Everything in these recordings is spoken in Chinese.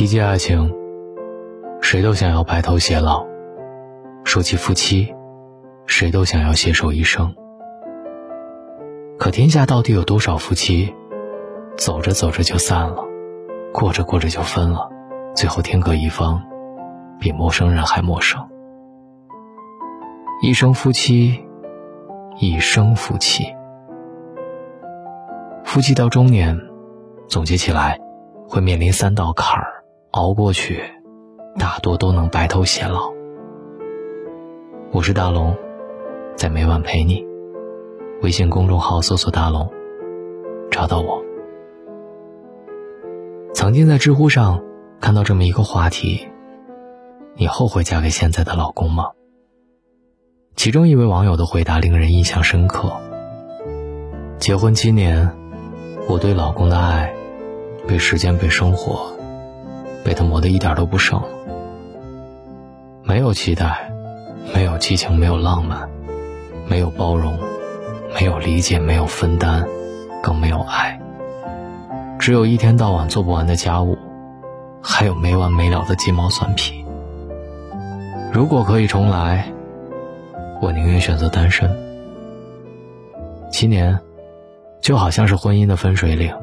提及爱情，谁都想要白头偕老；说起夫妻，谁都想要携手一生。可天下到底有多少夫妻，走着走着就散了，过着过着就分了，最后天各一方，比陌生人还陌生。一生夫妻，一生夫妻。夫妻到中年，总结起来，会面临三道坎儿，熬过去，大多都能白头偕老。我是大龙，在每晚陪你。微信公众号搜索“大龙”，找到我。曾经在知乎上看到这么一个话题：你后悔嫁给现在的老公吗？其中一位网友的回答令人印象深刻。结婚七年，我对老公的爱，被时间、被生活，被他磨得一点都不剩。没有期待，没有激情，没有浪漫，没有包容，没有理解，没有分担，更没有爱。只有一天到晚做不完的家务，还有没完没了的鸡毛蒜皮。如果可以重来。我宁愿选择单身。七年，就好像是婚姻的分水岭，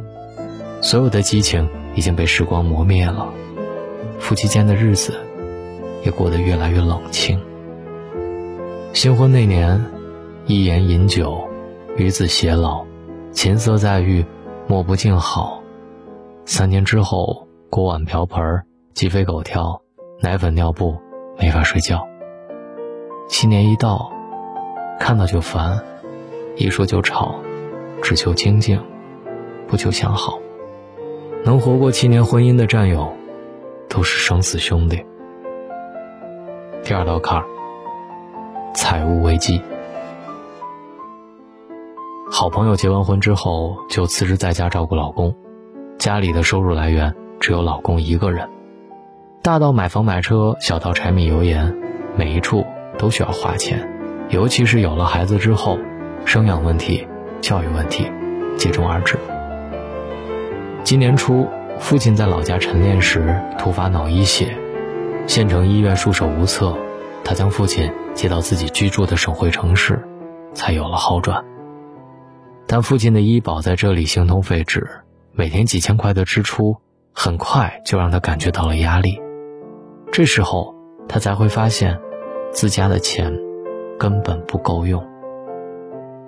所有的激情已经被时光磨灭了，夫妻间的日子也过得越来越冷清。新婚那年，一言饮酒，与子偕老，琴瑟在御，莫不静好。三年之后，锅碗瓢盆鸡飞狗跳，奶粉尿布，没法睡觉。七年一到，看到就烦，一说就吵，只求清静，不求相好。能活过七年婚姻的战友，都是生死兄弟。第二道坎儿，财务危机。好朋友结完婚之后就辞职在家照顾老公，家里的收入来源只有老公一个人，大到买房买车，小到柴米油盐，每一处。都需要花钱，尤其是有了孩子之后，生养问题、教育问题接踵而至。今年初，父亲在老家晨练时突发脑溢血，县城医院束手无策，他将父亲接到自己居住的省会城市，才有了好转。但父亲的医保在这里形同废纸，每天几千块的支出，很快就让他感觉到了压力。这时候，他才会发现。自家的钱根本不够用。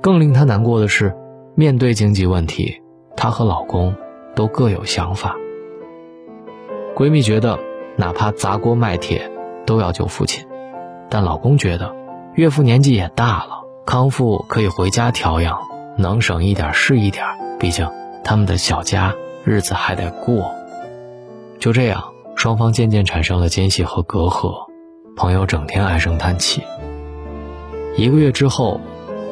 更令她难过的是，面对经济问题，她和老公都各有想法。闺蜜觉得，哪怕砸锅卖铁都要救父亲，但老公觉得，岳父年纪也大了，康复可以回家调养，能省一点是一点，毕竟他们的小家日子还得过。就这样，双方渐渐产生了间隙和隔阂。朋友整天唉声叹气。一个月之后，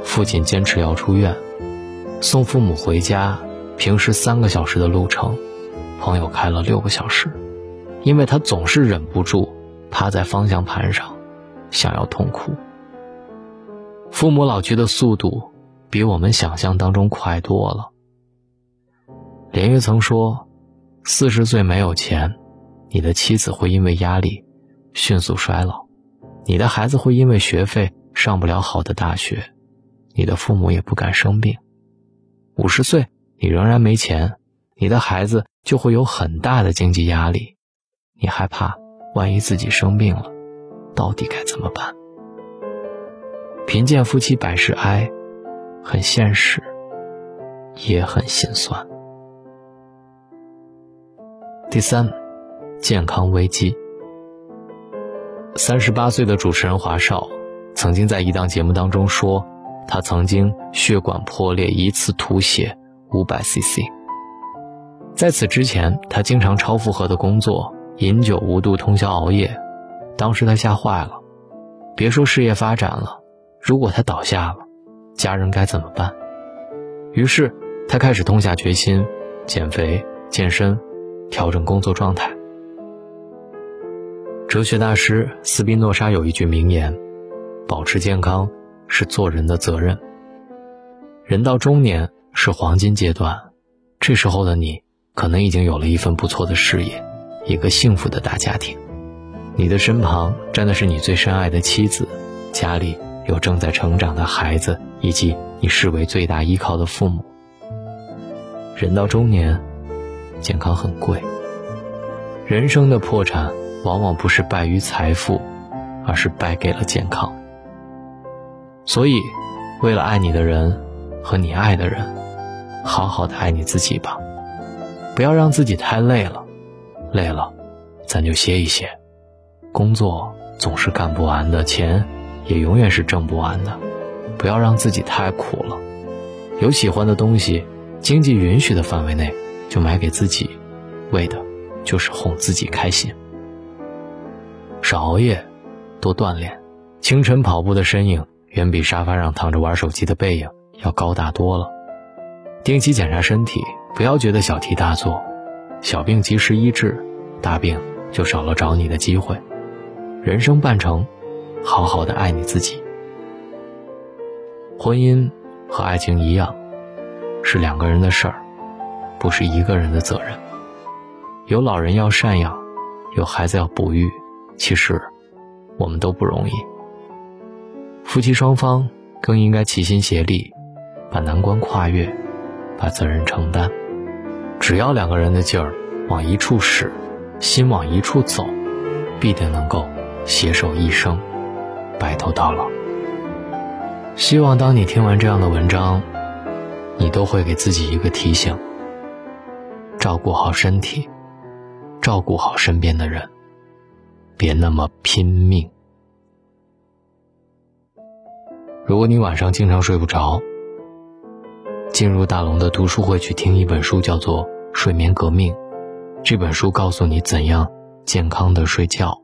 父亲坚持要出院，送父母回家，平时三个小时的路程，朋友开了六个小时，因为他总是忍不住趴在方向盘上，想要痛哭。父母老去的速度比我们想象当中快多了。连岳曾说：“四十岁没有钱，你的妻子会因为压力。”迅速衰老，你的孩子会因为学费上不了好的大学，你的父母也不敢生病。五十岁你仍然没钱，你的孩子就会有很大的经济压力，你害怕万一自己生病了，到底该怎么办？贫贱夫妻百事哀，很现实，也很心酸。第三，健康危机。三十八岁的主持人华少，曾经在一档节目当中说，他曾经血管破裂，一次吐血五百 cc。在此之前，他经常超负荷的工作，饮酒无度，通宵熬夜。当时他吓坏了，别说事业发展了，如果他倒下了，家人该怎么办？于是他开始痛下决心，减肥、健身，调整工作状态。哲学大师斯宾诺莎有一句名言：“保持健康是做人的责任。”人到中年是黄金阶段，这时候的你可能已经有了一份不错的事业，一个幸福的大家庭。你的身旁站的是你最深爱的妻子，家里有正在成长的孩子，以及你视为最大依靠的父母。人到中年，健康很贵。人生的破产，往往不是败于财富，而是败给了健康。所以，为了爱你的人和你爱的人，好好的爱你自己吧，不要让自己太累了。累了，咱就歇一歇。工作总是干不完的，钱也永远是挣不完的。不要让自己太苦了。有喜欢的东西。经济允许的范围内，就买给自己，为的就是哄自己开心。少熬夜，多锻炼。清晨跑步的身影，远比沙发上躺着玩手机的背影要高大多了。定期检查身体，不要觉得小题大做。小病及时医治，大病就少了找你的机会。人生半程，好好的爱你自己。婚姻和爱情一样。是两个人的事儿，不是一个人的责任。有老人要赡养，有孩子要哺育，其实我们都不容易。夫妻双方更应该齐心协力，把难关跨越，把责任承担。只要两个人的劲儿往一处使，心往一处走，必定能够携手一生，白头到老。希望当你听完这样的文章。你都会给自己一个提醒：照顾好身体，照顾好身边的人，别那么拼命。如果你晚上经常睡不着，进入大龙的读书会去听一本书，叫做《睡眠革命》。这本书告诉你怎样健康的睡觉。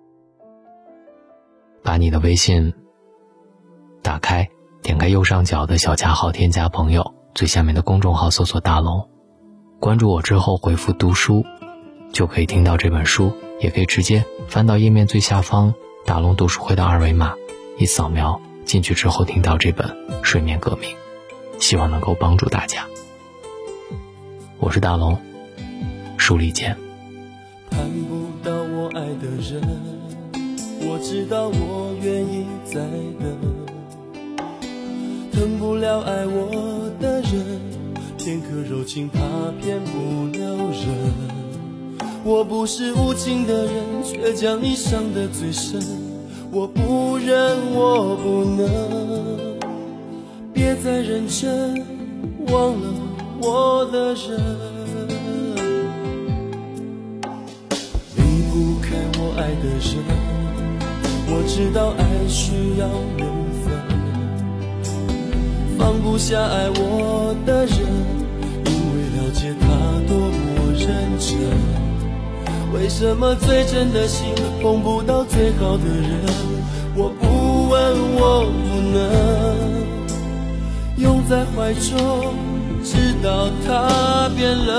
把你的微信打开，点开右上角的小加号，添加朋友。最下面的公众号搜索“大龙”，关注我之后回复“读书”，就可以听到这本书，也可以直接翻到页面最下方“大龙读书会”的二维码，一扫描进去之后听到这本《睡眠革命》，希望能够帮助大家。我是大龙，书里见。盼不到我爱的人，我知道我愿意再等。疼不了爱我的人，片刻柔情怕骗不了人。我不是无情的人，却将你伤得最深。我不忍，我不能，别再认真，忘了我的人。离不开我爱的人，我知道爱需要缘分。放不下爱我的人，因为了解他多么认真。为什么最真的心碰不到最好的人？我不问，我不能拥在怀中，直到他变冷。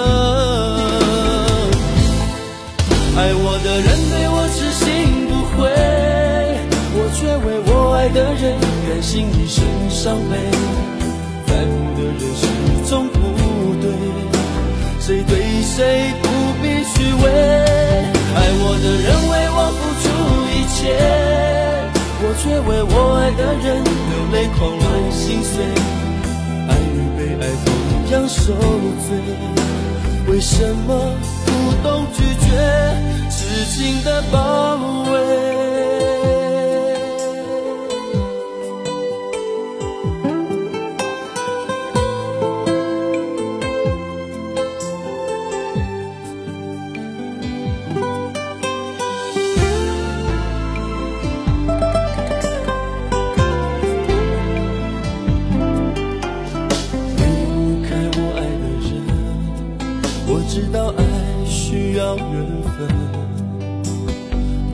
爱我的人对我痴心不悔，我却为我爱的人甘心一生伤悲。在乎的人始终不对，谁对谁不必虚伪。爱我的人为我付出一切，我却为我爱的人流泪狂乱心碎。爱同样受罪，为什么不懂拒绝痴情的包围？知道爱需要缘分，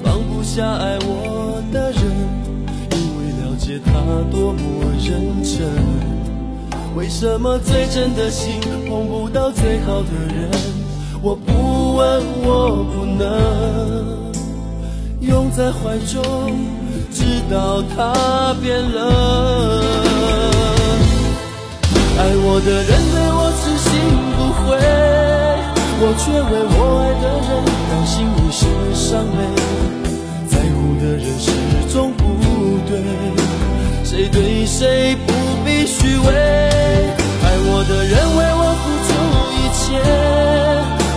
放不下爱我的人，因为了解他多么认真。为什么最真的心碰不到最好的人？我不问，我不能拥在怀中，直到他变冷。爱我的人对我痴心不悔，我却为我爱的人甘心一生。伤悲，在乎的人始终不对，谁对谁不必虚伪。爱我的人为我付出一切，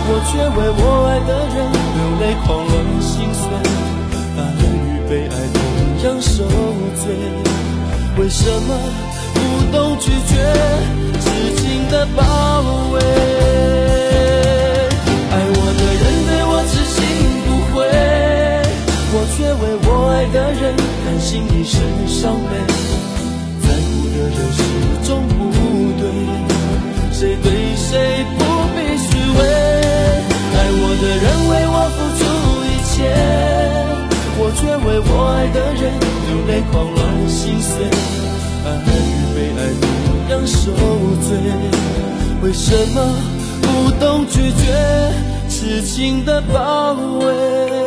我却为我爱的人流泪狂乱心碎，爱与被爱同样受罪，为什么不懂拒绝痴情的包围？我却为我爱的人甘心一生伤悲，在乎的人始终不对，谁对谁不必虚伪。爱我的人为我付出一切，我却为我爱的人流泪狂乱心碎，爱与被爱同样受罪，为什么不懂拒绝痴情的包围？